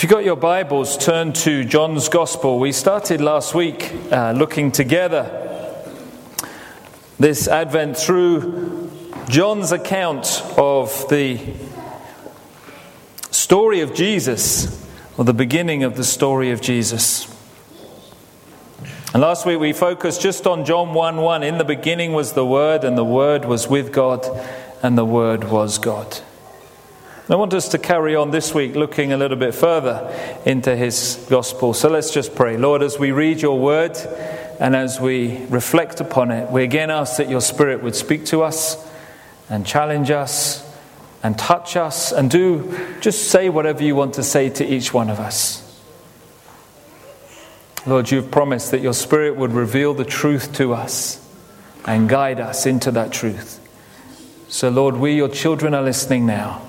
If you've got your Bibles, turn to John's Gospel. We started last week uh, looking together this Advent through John's account of the story of Jesus, or the beginning of the story of Jesus. And last week we focused just on John 1 1. In the beginning was the Word, and the Word was with God, and the Word was God. I want us to carry on this week looking a little bit further into his gospel. So let's just pray. Lord, as we read your word and as we reflect upon it, we again ask that your spirit would speak to us and challenge us and touch us and do just say whatever you want to say to each one of us. Lord, you've promised that your spirit would reveal the truth to us and guide us into that truth. So, Lord, we, your children, are listening now.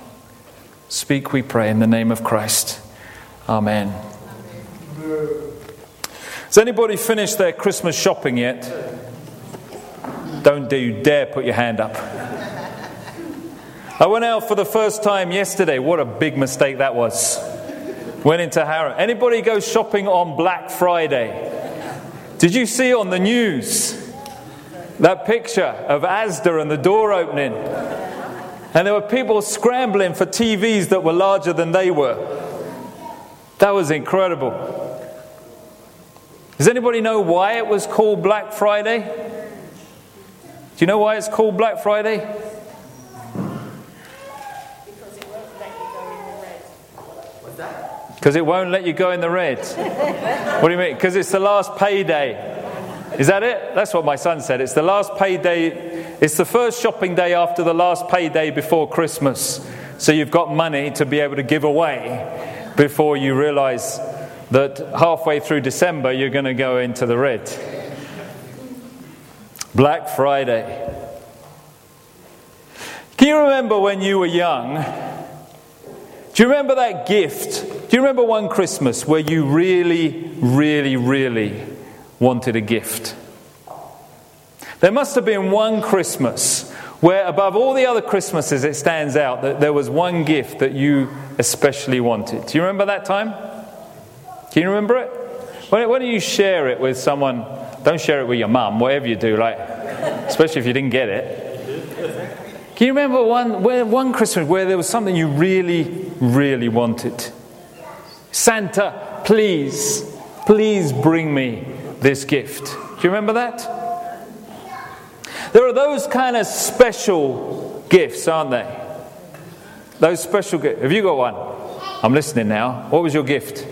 Speak, we pray, in the name of Christ. Amen. Has anybody finished their Christmas shopping yet? Don't do you dare put your hand up. I went out for the first time yesterday. What a big mistake that was. Went into Harrow. Anybody go shopping on Black Friday? Did you see on the news that picture of Asda and the door opening? And there were people scrambling for TVs that were larger than they were. That was incredible. Does anybody know why it was called Black Friday? Do you know why it's called Black Friday? Because it won't let you go in the red. what do you mean? Because it's the last payday. Is that it? That's what my son said. It's the last payday. It's the first shopping day after the last payday before Christmas. So you've got money to be able to give away before you realize that halfway through December you're going to go into the red. Black Friday. Can you remember when you were young? Do you remember that gift? Do you remember one Christmas where you really, really, really wanted a gift. There must have been one Christmas where, above all the other Christmases, it stands out that there was one gift that you especially wanted. Do you remember that time? Can you remember it? Why don't you share it with someone? Don't share it with your mum, whatever you do, like, especially if you didn't get it. Can you remember one, where, one Christmas where there was something you really, really wanted? Santa, please, please bring me this gift. Do you remember that? There are those kind of special gifts, aren't they? Those special gifts. Have you got one? I'm listening now. What was your gift?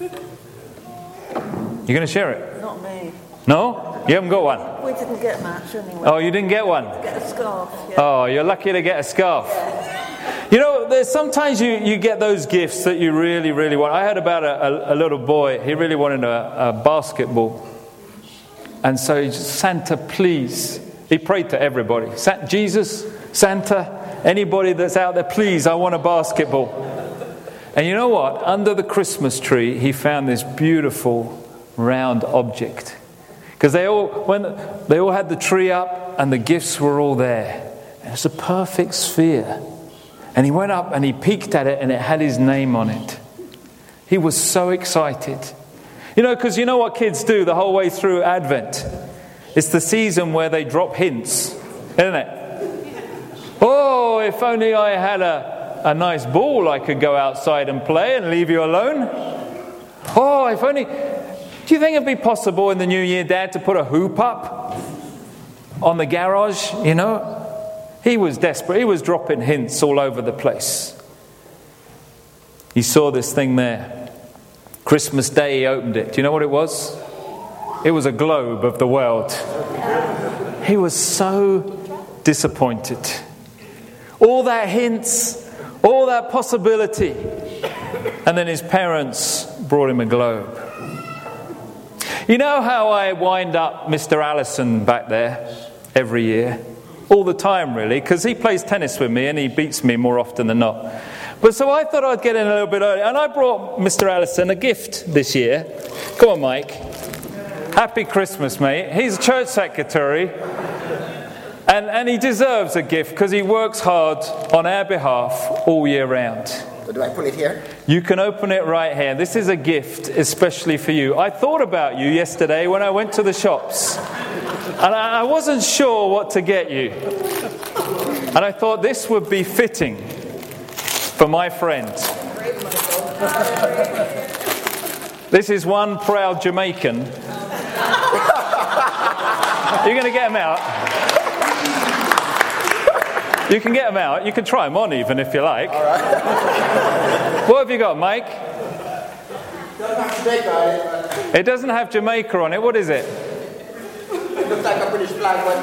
You're going to share it? Not me. No? You haven't got one? We didn't get much anyway. Oh, you didn't get one? Get a scarf. Yeah. Oh, you're lucky to get a scarf. You know, there's sometimes you, you get those gifts that you really, really want. I heard about a, a, a little boy, he really wanted a, a basketball. And so he just, Santa, please. He prayed to everybody Jesus, Santa, anybody that's out there, please, I want a basketball. And you know what? Under the Christmas tree, he found this beautiful round object. Because they all, when they all had the tree up and the gifts were all there. It's a perfect sphere. And he went up and he peeked at it and it had his name on it. He was so excited. You know, because you know what kids do the whole way through Advent? It's the season where they drop hints, isn't it? Oh, if only I had a, a nice ball, I could go outside and play and leave you alone. Oh, if only. Do you think it'd be possible in the new year, Dad, to put a hoop up on the garage? You know, he was desperate. He was dropping hints all over the place. He saw this thing there. Christmas Day, he opened it. Do you know what it was? It was a globe of the world. He was so disappointed. All that hints, all that possibility. And then his parents brought him a globe. You know how I wind up Mr. Allison back there every year? All the time, really, because he plays tennis with me and he beats me more often than not. But so I thought I'd get in a little bit early, and I brought Mr. Allison a gift this year. Come on, Mike. Happy Christmas, mate. He's a church secretary, and, and he deserves a gift because he works hard on our behalf all year round. So do I put it here? You can open it right here. This is a gift, especially for you. I thought about you yesterday when I went to the shops, and I wasn't sure what to get you. And I thought this would be fitting for my friend. This is one proud Jamaican. You're going to get him out. You can get them out. You can try them on even if you like. what have you got, Mike? It doesn't have Jamaica on it. What is it? It looks like a British flag, but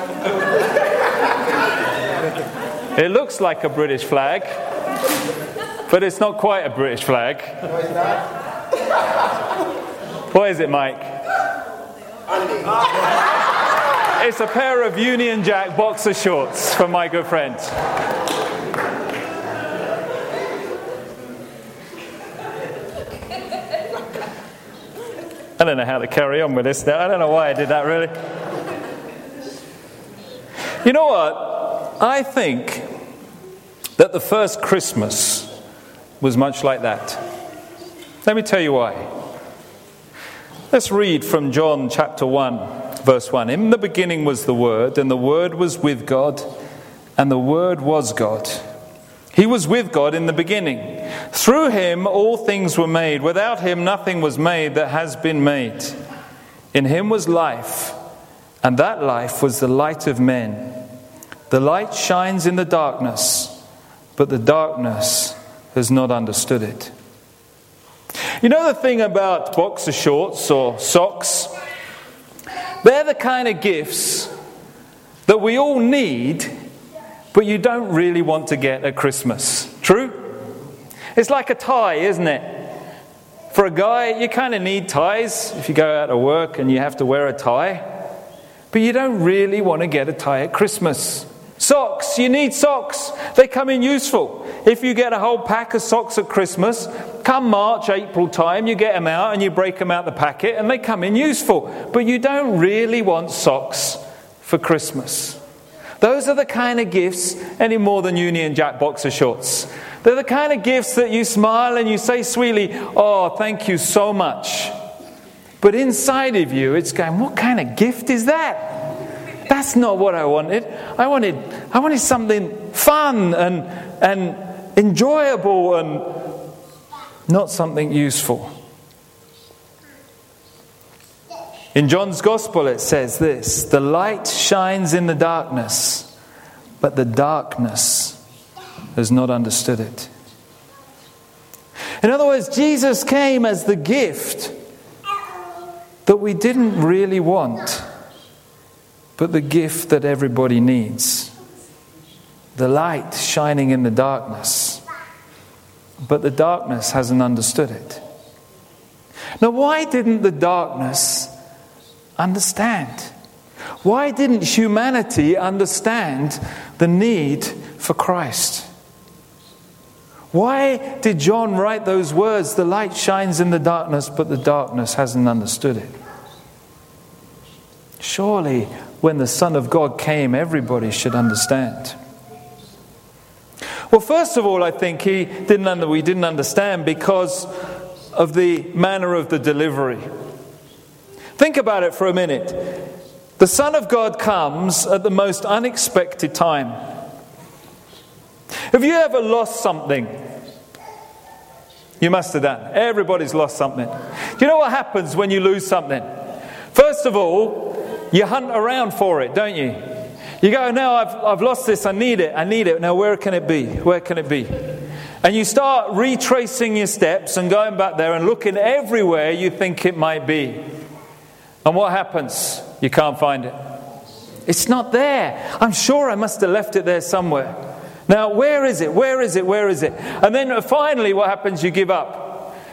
It looks like a British flag, but it's not quite a British flag. no. What is it, Mike? It's a pair of Union Jack boxer shorts from my good friend. I don't know how to carry on with this now. I don't know why I did that really. You know what? I think that the first Christmas was much like that. Let me tell you why. Let's read from John chapter 1, verse 1. In the beginning was the Word, and the Word was with God, and the Word was God. He was with God in the beginning. Through him all things were made. Without him nothing was made that has been made. In him was life, and that life was the light of men. The light shines in the darkness, but the darkness has not understood it. You know the thing about boxer shorts or socks? They're the kind of gifts that we all need, but you don't really want to get at Christmas. True? It's like a tie, isn't it? For a guy, you kind of need ties if you go out to work and you have to wear a tie, but you don't really want to get a tie at Christmas. Socks, you need socks. They come in useful. If you get a whole pack of socks at Christmas, come March, April time, you get them out and you break them out the packet and they come in useful. But you don't really want socks for Christmas. Those are the kind of gifts, any more than Union Jack boxer shorts. They're the kind of gifts that you smile and you say sweetly, Oh, thank you so much. But inside of you, it's going, What kind of gift is that? That's not what I wanted. I wanted, I wanted something fun and, and enjoyable and not something useful. In John's Gospel, it says this The light shines in the darkness, but the darkness has not understood it. In other words, Jesus came as the gift that we didn't really want, but the gift that everybody needs. The light shining in the darkness, but the darkness hasn't understood it. Now, why didn't the darkness understand? Why didn't humanity understand the need for Christ? Why did John write those words? The light shines in the darkness, but the darkness hasn't understood it. Surely, when the Son of God came, everybody should understand. Well, first of all, I think he didn't under, we didn't understand because of the manner of the delivery. Think about it for a minute. The Son of God comes at the most unexpected time. Have you ever lost something? You must have done. Everybody's lost something. Do you know what happens when you lose something? First of all, you hunt around for it, don't you? You go, now I've, I've lost this, I need it, I need it. Now, where can it be? Where can it be? And you start retracing your steps and going back there and looking everywhere you think it might be. And what happens? You can't find it. It's not there. I'm sure I must have left it there somewhere. Now, where is it? Where is it? Where is it? And then finally, what happens? You give up.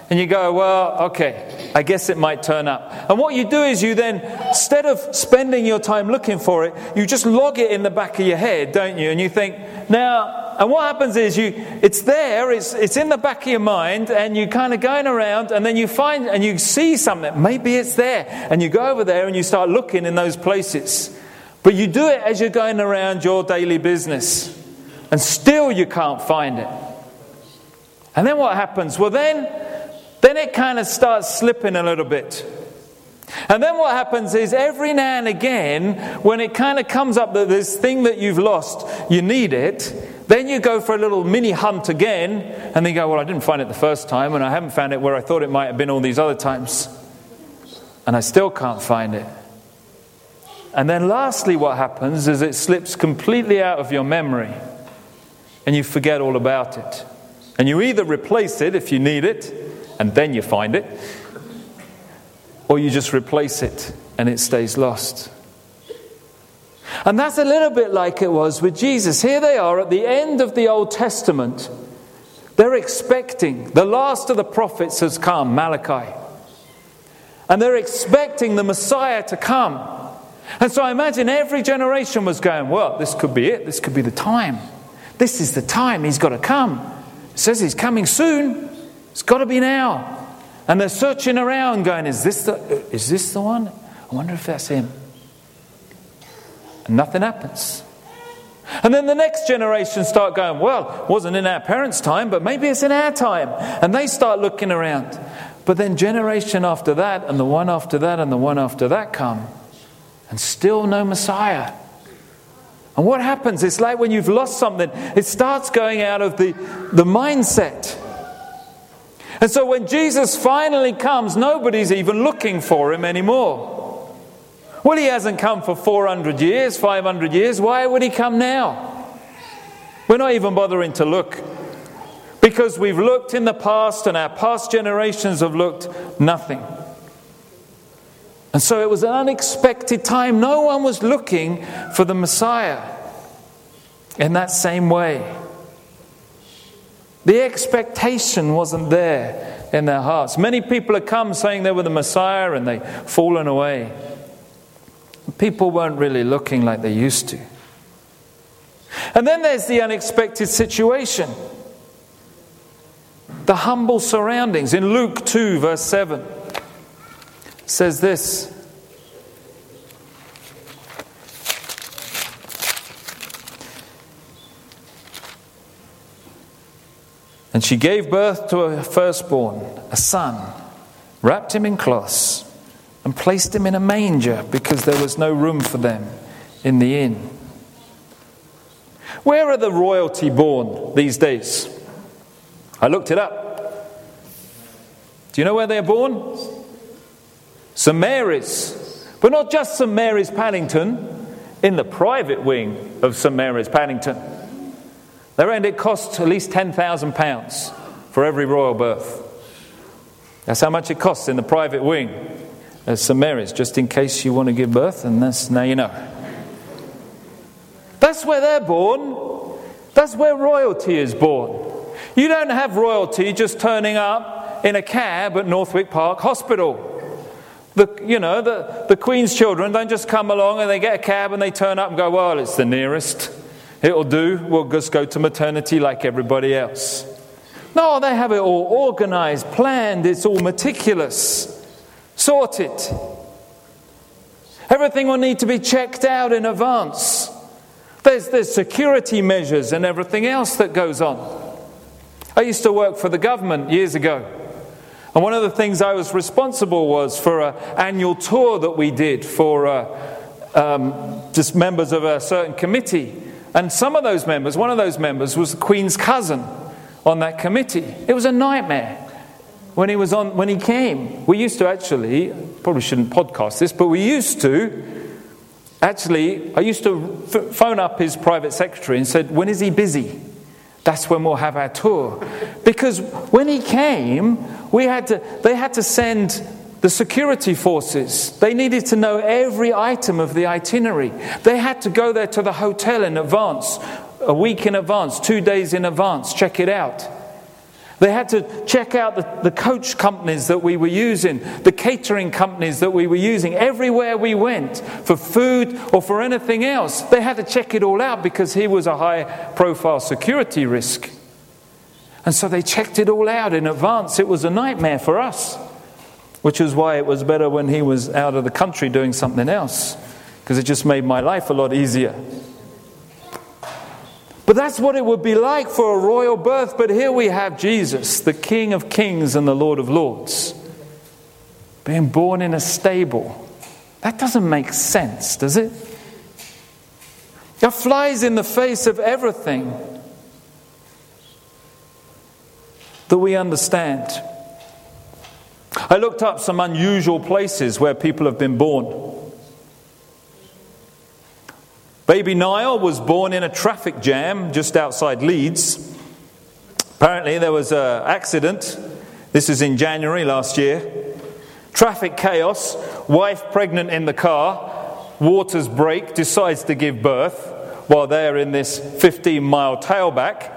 And you go, well, okay, I guess it might turn up. And what you do is you then, instead of spending your time looking for it, you just log it in the back of your head, don't you? And you think, now, and what happens is you, it's there, it's, it's in the back of your mind, and you're kind of going around, and then you find, and you see something, maybe it's there. And you go over there and you start looking in those places. But you do it as you're going around your daily business, and still you can't find it. And then what happens? Well, then, then it kind of starts slipping a little bit. And then what happens is every now and again, when it kind of comes up that this thing that you've lost, you need it, then you go for a little mini hunt again, and then you go, Well, I didn't find it the first time, and I haven't found it where I thought it might have been all these other times. And I still can't find it. And then lastly, what happens is it slips completely out of your memory, and you forget all about it. And you either replace it if you need it, and then you find it, or you just replace it and it stays lost. And that's a little bit like it was with Jesus. Here they are at the end of the Old Testament. They're expecting, the last of the prophets has come, Malachi. And they're expecting the Messiah to come. And so I imagine every generation was going, well, this could be it. This could be the time. This is the time. He's got to come. It says he's coming soon. It's got to be now. And they're searching around, going, Is this the, is this the one? I wonder if that's him. And nothing happens. And then the next generation start going, Well, wasn't in our parents' time, but maybe it's in our time. And they start looking around. But then generation after that, and the one after that, and the one after that come, and still no Messiah. And what happens? It's like when you've lost something, it starts going out of the, the mindset. And so when Jesus finally comes, nobody's even looking for him anymore. Well, he hasn't come for 400 years, 500 years. Why would he come now? We're not even bothering to look. Because we've looked in the past and our past generations have looked nothing. And so it was an unexpected time. No one was looking for the Messiah in that same way. The expectation wasn't there in their hearts. Many people have come saying they were the Messiah and they've fallen away. People weren't really looking like they used to. And then there's the unexpected situation the humble surroundings. In Luke 2, verse 7, says this And she gave birth to a firstborn, a son, wrapped him in cloths, and placed him in a manger because there was no room for them in the inn. Where are the royalty born these days? I looked it up. Do you know where they're born? St. Mary's. But not just St. Mary's Paddington, in the private wing of St. Mary's Paddington. They reckon it costs at least £10,000 for every royal birth. That's how much it costs in the private wing at St Mary's, just in case you want to give birth, and that's now you know. That's where they're born. That's where royalty is born. You don't have royalty just turning up in a cab at Northwick Park Hospital. The, you know, the, the Queen's children don't just come along and they get a cab and they turn up and go, well, it's the nearest. It'll do. We'll just go to maternity like everybody else. No, they have it all organized, planned, it's all meticulous, sorted. Everything will need to be checked out in advance. There's, there's security measures and everything else that goes on. I used to work for the government years ago. And one of the things I was responsible was for an annual tour that we did for uh, um, just members of a certain committee. And some of those members, one of those members was the Queen's cousin on that committee. It was a nightmare when he was on when he came. We used to actually probably shouldn't podcast this, but we used to actually I used to f- phone up his private secretary and said, "When is he busy?" That's when we'll have our tour. Because when he came, we had to, they had to send the security forces, they needed to know every item of the itinerary. They had to go there to the hotel in advance, a week in advance, two days in advance, check it out. They had to check out the, the coach companies that we were using, the catering companies that we were using, everywhere we went for food or for anything else. They had to check it all out because he was a high profile security risk. And so they checked it all out in advance. It was a nightmare for us which is why it was better when he was out of the country doing something else, because it just made my life a lot easier. But that's what it would be like for a royal birth. But here we have Jesus, the King of kings and the Lord of lords, being born in a stable. That doesn't make sense, does it? That flies in the face of everything that we understand. I looked up some unusual places where people have been born. Baby Niall was born in a traffic jam just outside Leeds. Apparently, there was an accident. This is in January last year. Traffic chaos, wife pregnant in the car, waters break, decides to give birth while they're in this 15 mile tailback.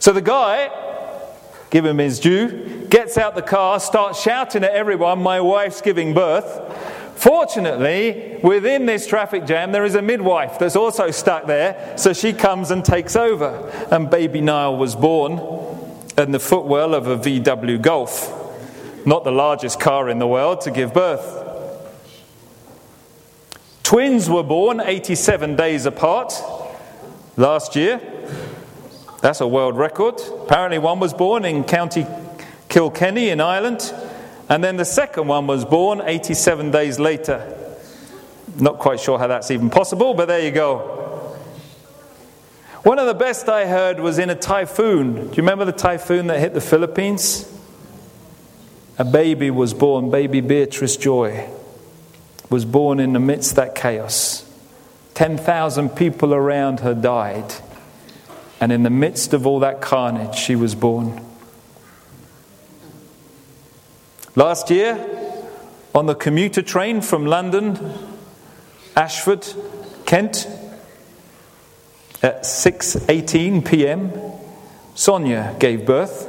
So the guy, give him his due, gets out the car, starts shouting at everyone, My wife's giving birth. Fortunately, within this traffic jam, there is a midwife that's also stuck there, so she comes and takes over. And baby Niall was born in the footwell of a VW Golf, not the largest car in the world to give birth. Twins were born 87 days apart last year. That's a world record. Apparently, one was born in County Kilkenny in Ireland, and then the second one was born 87 days later. Not quite sure how that's even possible, but there you go. One of the best I heard was in a typhoon. Do you remember the typhoon that hit the Philippines? A baby was born, baby Beatrice Joy was born in the midst of that chaos. 10,000 people around her died. And in the midst of all that carnage, she was born. Last year, on the commuter train from London, Ashford, Kent, at 6:18 p.m., Sonia gave birth.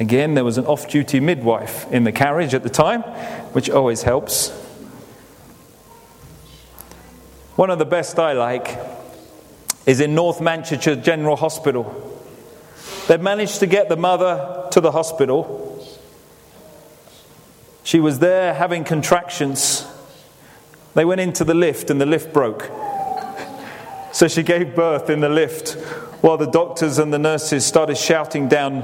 Again, there was an off-duty midwife in the carriage at the time, which always helps. One of the best I like is in North Manchester General Hospital. They've managed to get the mother to the hospital she was there having contractions. They went into the lift and the lift broke. So she gave birth in the lift while the doctors and the nurses started shouting down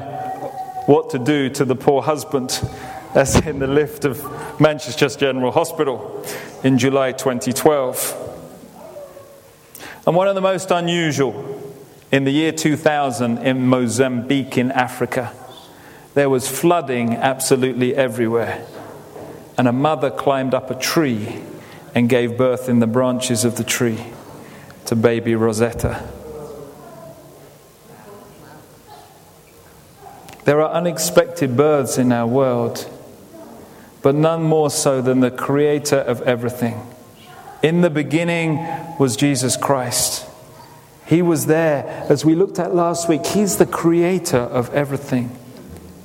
what to do to the poor husband as in the lift of Manchester General Hospital in July 2012. And one of the most unusual in the year 2000 in Mozambique in Africa, there was flooding absolutely everywhere and a mother climbed up a tree and gave birth in the branches of the tree to baby Rosetta. There are unexpected births in our world, but none more so than the creator of everything. In the beginning was Jesus Christ. He was there, as we looked at last week. He's the creator of everything.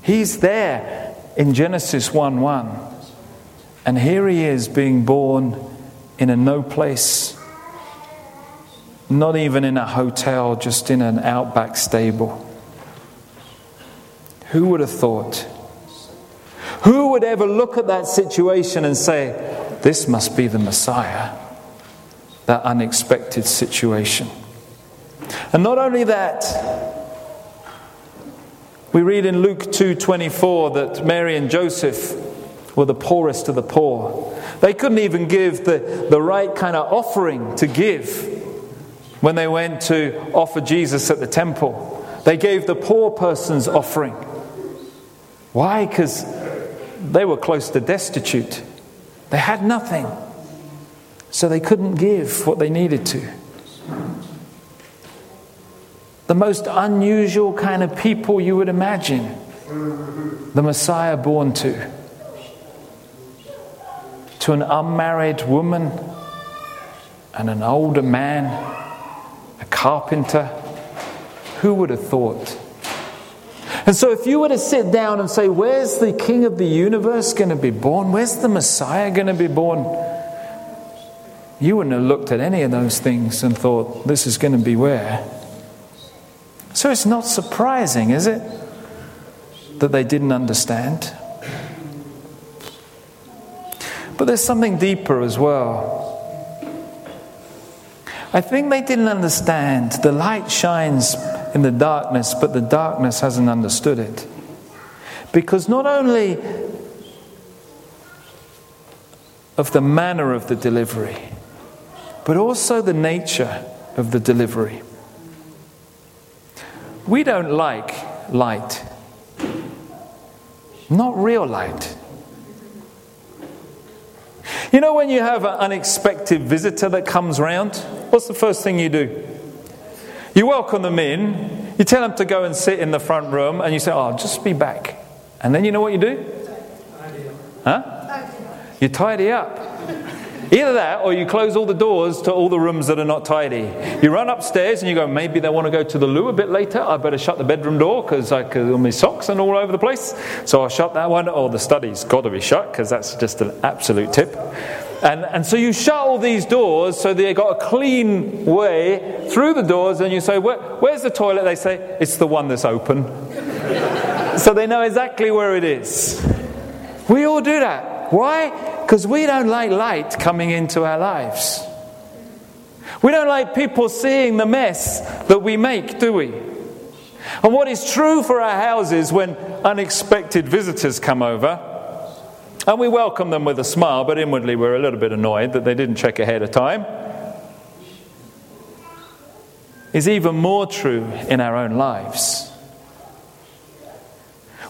He's there in Genesis 1 1. And here he is being born in a no place, not even in a hotel, just in an outback stable. Who would have thought? Who would ever look at that situation and say, This must be the Messiah? That unexpected situation. And not only that, we read in Luke 2:24 that Mary and Joseph were the poorest of the poor. They couldn't even give the, the right kind of offering to give when they went to offer Jesus at the temple. They gave the poor person's offering. Why? Because they were close to destitute. They had nothing. So they couldn't give what they needed to. The most unusual kind of people you would imagine the Messiah born to to an unmarried woman and an older man, a carpenter. Who would have thought? And so, if you were to sit down and say, Where's the King of the universe going to be born? Where's the Messiah going to be born? You wouldn't have looked at any of those things and thought, This is going to be where? So, it's not surprising, is it, that they didn't understand? But there's something deeper as well. I think they didn't understand the light shines in the darkness, but the darkness hasn't understood it. Because not only of the manner of the delivery, but also the nature of the delivery. We don't like light, not real light. You know, when you have an unexpected visitor that comes round, what's the first thing you do? You welcome them in, you tell them to go and sit in the front room, and you say, Oh, just be back. And then you know what you do? Huh? You tidy up. Either that or you close all the doors to all the rooms that are not tidy. You run upstairs and you go, maybe they want to go to the loo a bit later. I better shut the bedroom door because I could my socks and all over the place. So I'll shut that one. Or the study's got to be shut because that's just an absolute tip. And, and so you shut all these doors so they've got a clean way through the doors and you say, Where, Where's the toilet? They say, It's the one that's open. so they know exactly where it is. We all do that. Why? Because we don't like light coming into our lives. We don't like people seeing the mess that we make, do we? And what is true for our houses when unexpected visitors come over, and we welcome them with a smile, but inwardly we're a little bit annoyed that they didn't check ahead of time, is even more true in our own lives.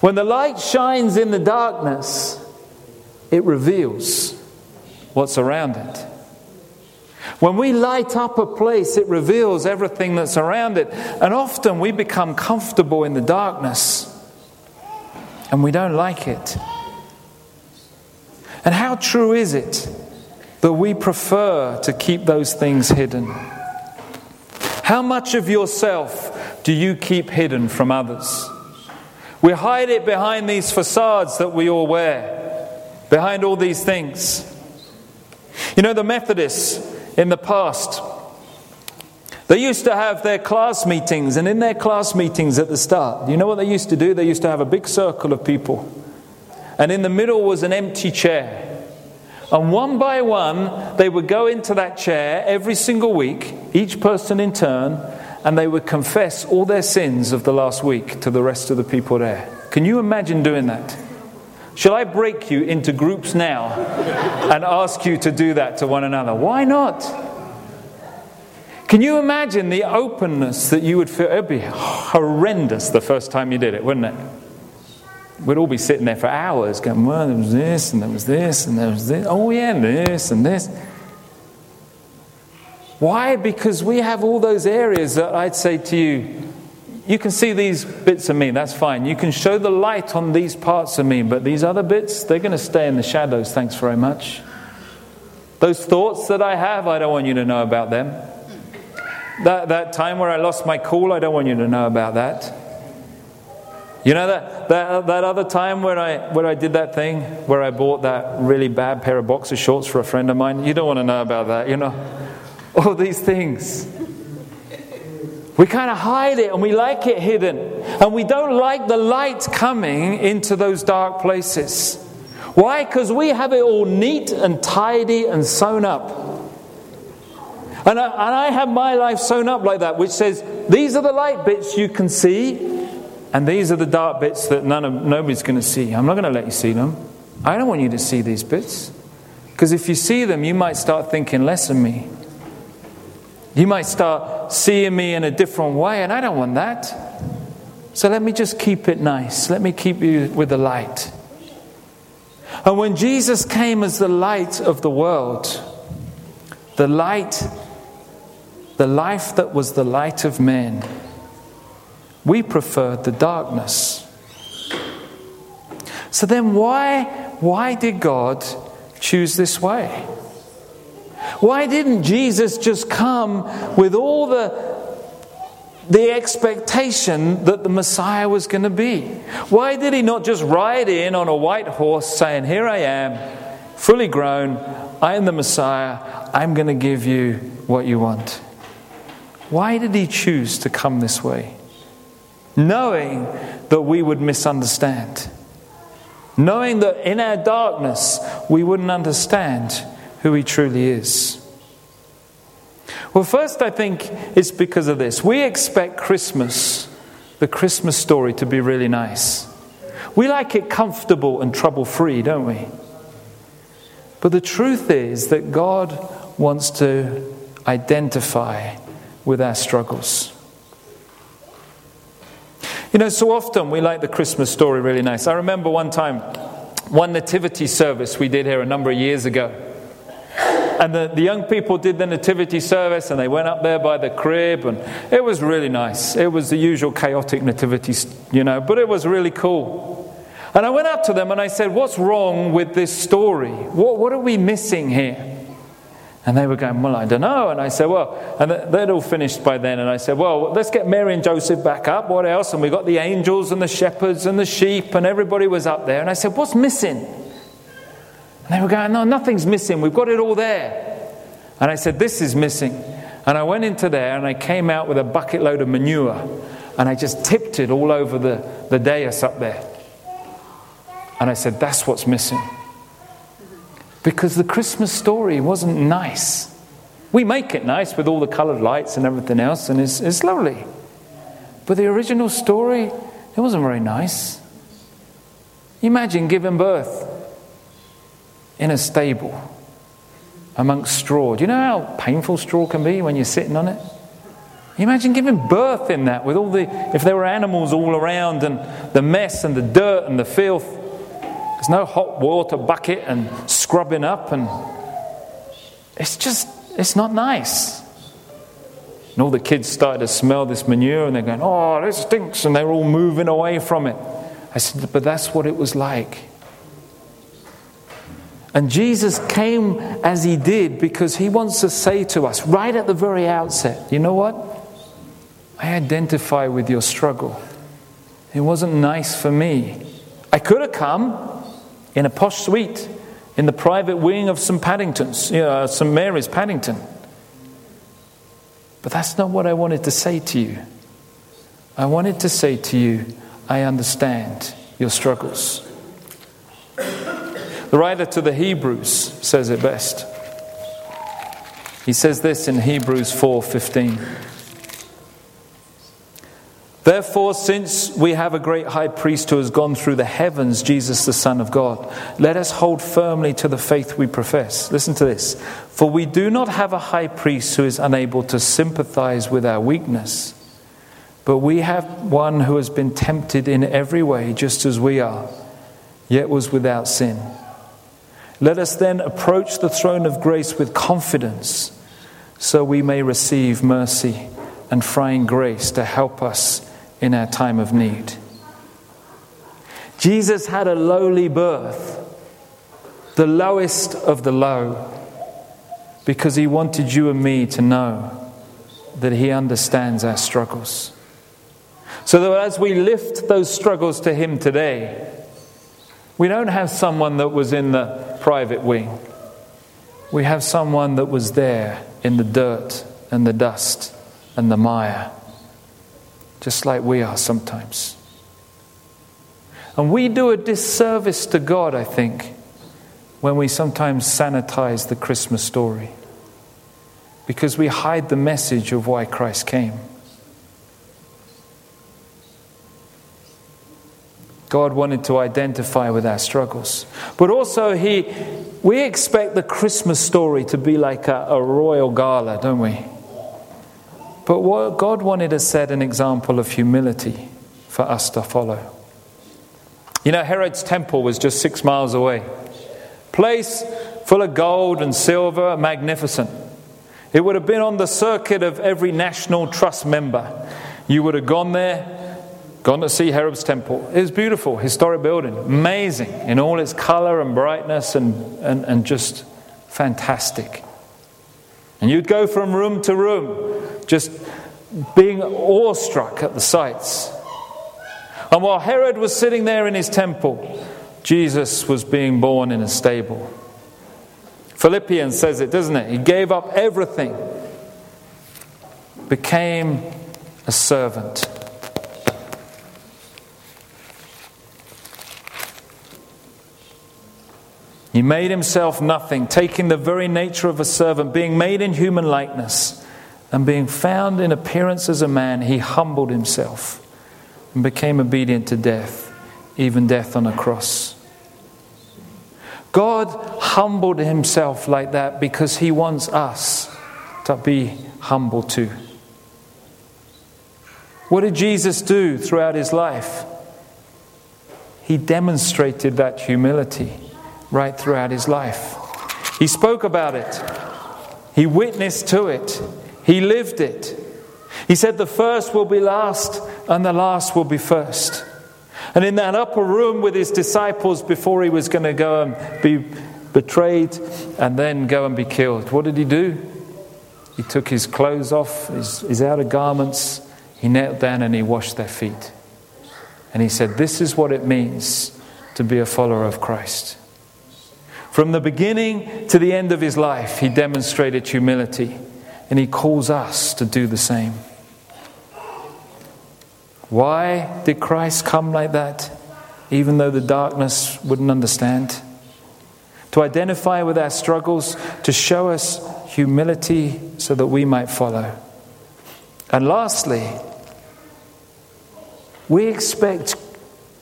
When the light shines in the darkness, it reveals what's around it. When we light up a place, it reveals everything that's around it. And often we become comfortable in the darkness and we don't like it. And how true is it that we prefer to keep those things hidden? How much of yourself do you keep hidden from others? We hide it behind these facades that we all wear behind all these things. You know, the Methodists in the past, they used to have their class meetings, and in their class meetings at the start, you know what they used to do? They used to have a big circle of people, and in the middle was an empty chair. And one by one, they would go into that chair every single week, each person in turn, and they would confess all their sins of the last week to the rest of the people there. Can you imagine doing that? Shall I break you into groups now and ask you to do that to one another? Why not? Can you imagine the openness that you would feel? It would be horrendous the first time you did it, wouldn't it? We'd all be sitting there for hours going, well, there was this, and there was this, and there was this. Oh, yeah, and this, and this. Why? Because we have all those areas that I'd say to you, you can see these bits of me, that's fine. You can show the light on these parts of me, but these other bits, they're going to stay in the shadows, thanks very much. Those thoughts that I have, I don't want you to know about them. That, that time where I lost my cool, I don't want you to know about that. You know that, that, that other time where I, where I did that thing, where I bought that really bad pair of boxer shorts for a friend of mine? You don't want to know about that, you know? All these things. We kind of hide it and we like it hidden. And we don't like the light coming into those dark places. Why? Because we have it all neat and tidy and sewn up. And I, and I have my life sewn up like that, which says these are the light bits you can see, and these are the dark bits that none of, nobody's going to see. I'm not going to let you see them. I don't want you to see these bits. Because if you see them, you might start thinking less of me. You might start seeing me in a different way, and I don't want that. So let me just keep it nice. Let me keep you with the light. And when Jesus came as the light of the world, the light, the life that was the light of men, we preferred the darkness. So then, why, why did God choose this way? Why didn't Jesus just come with all the the expectation that the Messiah was going to be. Why did he not just ride in on a white horse saying, Here I am, fully grown, I am the Messiah, I'm going to give you what you want? Why did he choose to come this way? Knowing that we would misunderstand, knowing that in our darkness we wouldn't understand who he truly is. Well, first, I think it's because of this. We expect Christmas, the Christmas story, to be really nice. We like it comfortable and trouble free, don't we? But the truth is that God wants to identify with our struggles. You know, so often we like the Christmas story really nice. I remember one time, one nativity service we did here a number of years ago. And the, the young people did the nativity service and they went up there by the crib and it was really nice. It was the usual chaotic nativity, you know, but it was really cool. And I went up to them and I said, What's wrong with this story? What, what are we missing here? And they were going, Well, I don't know. And I said, Well, and they'd all finished by then. And I said, Well, let's get Mary and Joseph back up. What else? And we got the angels and the shepherds and the sheep, and everybody was up there. And I said, What's missing? And they were going, No, nothing's missing. We've got it all there. And I said, This is missing. And I went into there and I came out with a bucket load of manure and I just tipped it all over the, the dais up there. And I said, That's what's missing. Because the Christmas story wasn't nice. We make it nice with all the colored lights and everything else, and it's, it's lovely. But the original story, it wasn't very nice. Imagine giving birth in a stable amongst straw. Do you know how painful straw can be when you're sitting on it? Imagine giving birth in that with all the, if there were animals all around and the mess and the dirt and the filth. There's no hot water bucket and scrubbing up, and it's just, it's not nice. And all the kids started to smell this manure and they're going, oh, this stinks, and they're all moving away from it. I said, but that's what it was like. And Jesus came as he did because he wants to say to us right at the very outset, you know what? I identify with your struggle. It wasn't nice for me. I could have come in a posh suite in the private wing of St. Paddington's, you know, uh, St. Mary's Paddington. But that's not what I wanted to say to you. I wanted to say to you, I understand your struggles. The writer to the Hebrews says it best. He says this in Hebrews 4:15. Therefore, since we have a great high priest who has gone through the heavens, Jesus the Son of God, let us hold firmly to the faith we profess. Listen to this. For we do not have a high priest who is unable to sympathize with our weakness, but we have one who has been tempted in every way, just as we are, yet was without sin. Let us then approach the throne of grace with confidence so we may receive mercy and find grace to help us in our time of need. Jesus had a lowly birth, the lowest of the low, because he wanted you and me to know that he understands our struggles. So that as we lift those struggles to him today, we don't have someone that was in the private wing. We have someone that was there in the dirt and the dust and the mire, just like we are sometimes. And we do a disservice to God, I think, when we sometimes sanitize the Christmas story because we hide the message of why Christ came. God wanted to identify with our struggles. But also, he, we expect the Christmas story to be like a, a royal gala, don't we? But what God wanted to set an example of humility for us to follow. You know, Herod's temple was just six miles away. Place full of gold and silver, magnificent. It would have been on the circuit of every National Trust member. You would have gone there, Gone to see Herod's temple. It was beautiful, historic building, amazing in all its color and brightness and, and, and just fantastic. And you'd go from room to room, just being awestruck at the sights. And while Herod was sitting there in his temple, Jesus was being born in a stable. Philippians says it, doesn't it? He gave up everything, became a servant. He made himself nothing, taking the very nature of a servant, being made in human likeness, And being found in appearance as a man, he humbled himself and became obedient to death, even death on a cross. God humbled himself like that because he wants us to be humble too. What did Jesus do throughout his life? He demonstrated that humility right throughout his life. He spoke about it, he witnessed to it, he lived it. He said, The first will be last, and the last will be first. And in that upper room with his disciples before he was going to go and be betrayed and then go and be killed, what did he do? He took his clothes off, his, his outer garments, he knelt down and he washed their feet. And he said, This is what it means to be a follower of Christ. From the beginning to the end of his life, he demonstrated humility, and he calls us to do the same. Why did Christ come like that, even though the darkness wouldn't understand? To identify with our struggles, to show us humility so that we might follow. And lastly, we expect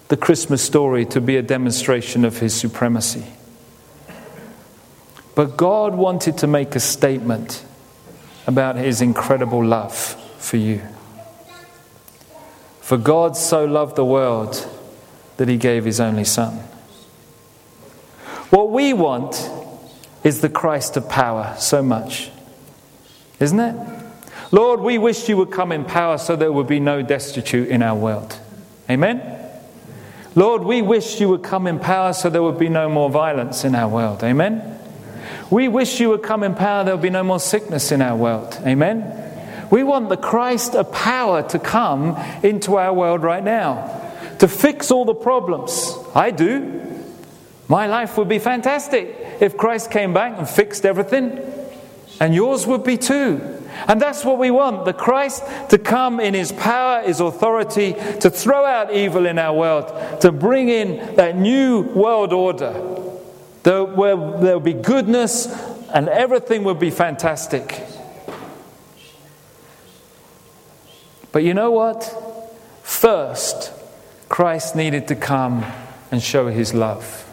the Christmas story to be a demonstration of his supremacy. But God wanted to make a statement about his incredible love for you. For God so loved the world that he gave his only Son. What we want is the Christ of power so much, isn't it? Lord, we wish you would come in power so there would be no destitute in our world. Amen? Lord, we wish you would come in power so there would be no more violence in our world. Amen? We wish you would come in power, there would be no more sickness in our world. Amen? We want the Christ of power to come into our world right now, to fix all the problems. I do. My life would be fantastic if Christ came back and fixed everything, and yours would be too. And that's what we want the Christ to come in his power, his authority, to throw out evil in our world, to bring in that new world order there will be goodness and everything will be fantastic. But you know what? First, Christ needed to come and show his love.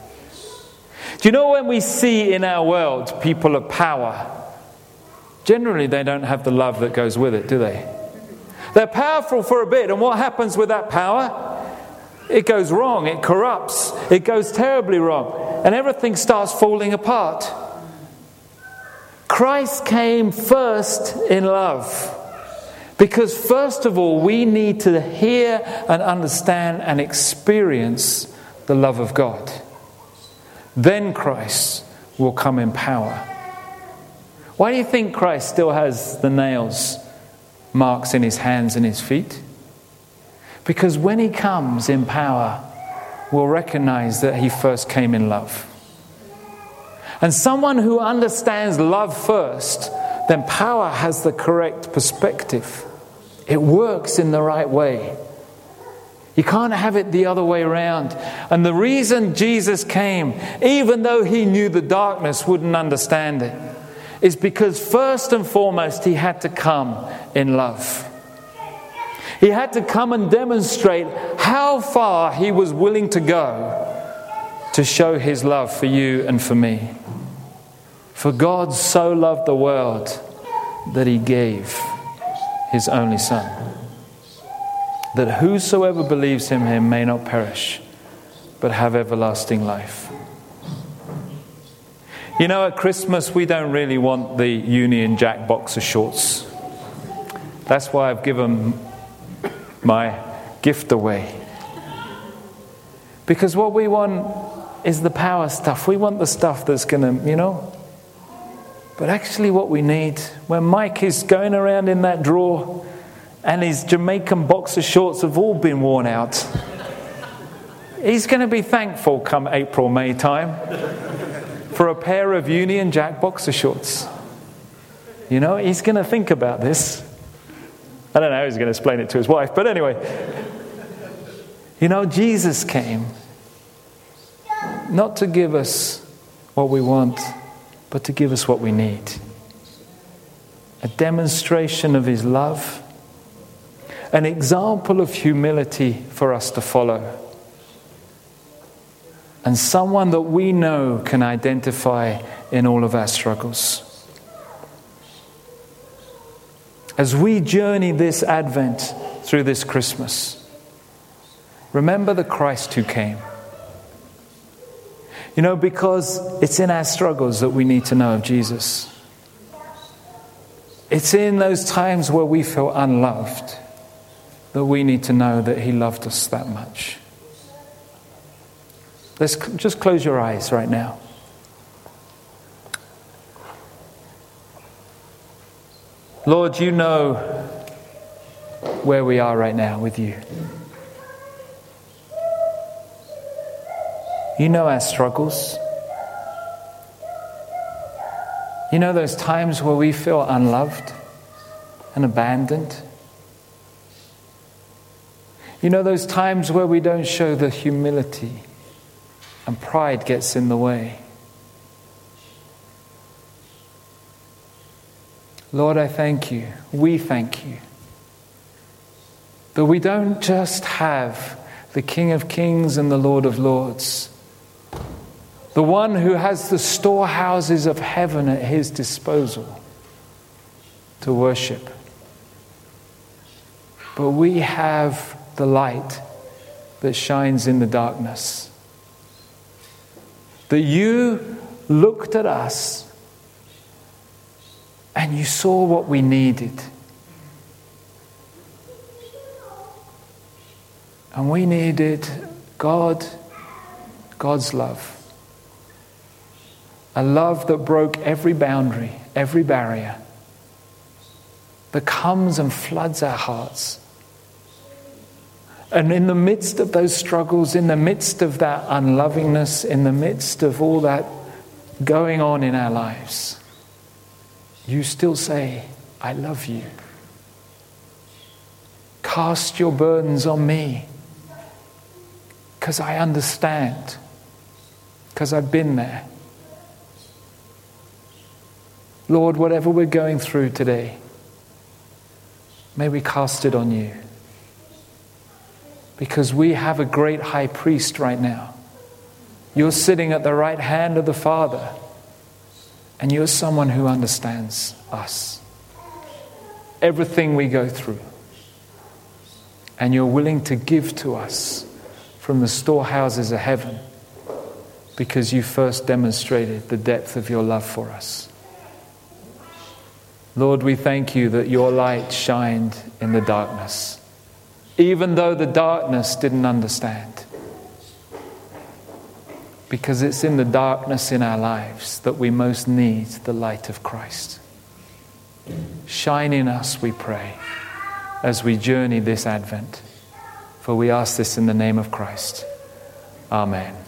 Do you know when we see in our world people of power? Generally, they don't have the love that goes with it, do they? They're powerful for a bit, and what happens with that power? It goes wrong, it corrupts, it goes terribly wrong, and everything starts falling apart. Christ came first in love. Because, first of all, we need to hear and understand and experience the love of God. Then Christ will come in power. Why do you think Christ still has the nails marks in his hands and his feet? Because when he comes in power, we'll recognize that he first came in love. And someone who understands love first then power has the correct perspective. It works in the right way. You can't have it the other way around. And the reason Jesus came, even though he knew the darkness wouldn't understand it, is because first and foremost he had to come in love. He had to come and demonstrate how far he was willing to go to show his love for you and for me. For God so loved the world that he gave his only Son, that whosoever believes in him may not perish, but have everlasting life. You know, at Christmas, we don't really want the Union Jack boxer shorts. That's why I've given my gift away. Because what we want is the power stuff. We want the stuff that's going to, you know, but actually, what we need, when Mike is going around in that drawer and his Jamaican boxer shorts have all been worn out, he's going to be thankful come April, May time for a pair of Union Jack boxer shorts. You know, he's going to think about this. I don't know how he's going to explain it to his wife, but anyway. You know, Jesus came not to give us what we want but to give us what we need. a demonstration of his love, an example of humility for us to follow, and someone that we know can identify in all of our struggles. As we journey this Advent through this Christmas, remember the Christ who came. You know, because it's in our struggles that we need to know of Jesus. It's in those times where we feel unloved that we need to know that He loved us that much. Let's just close your eyes right now. Lord, you know where we are right now with you. You know our struggles. You know those times where we feel unloved and abandoned. You know those times where we don't show the humility and pride gets in the way. Lord, I thank you. We thank you. That we don't just have the King of Kings and the Lord of Lords, the one who has the storehouses of heaven at his disposal to worship, but we have the light that shines in the darkness. That you looked at us and you saw what we needed. And we needed God, God's love. A love that broke every boundary, every barrier, that comes and floods our hearts. And in the midst of those struggles, in the midst of that unlovingness, in the midst of all that going on in our lives, you still say, I love you. Cast your burdens on me because I understand, because I've been there. Lord, whatever we're going through today, may we cast it on you. Because we have a great high priest right now. You're sitting at the right hand of the Father and you're someone who understands us, everything we go through. And you're willing to give to us from the storehouses of heaven because you first demonstrated the depth of your love for us. Lord, we thank you that your light shined in the darkness, even though the darkness didn't understand because it's in the darkness in our lives that we most need the light of Christ. Shine in us, we pray, as we journey this Advent. For we ask this in the name of Christ. Amen.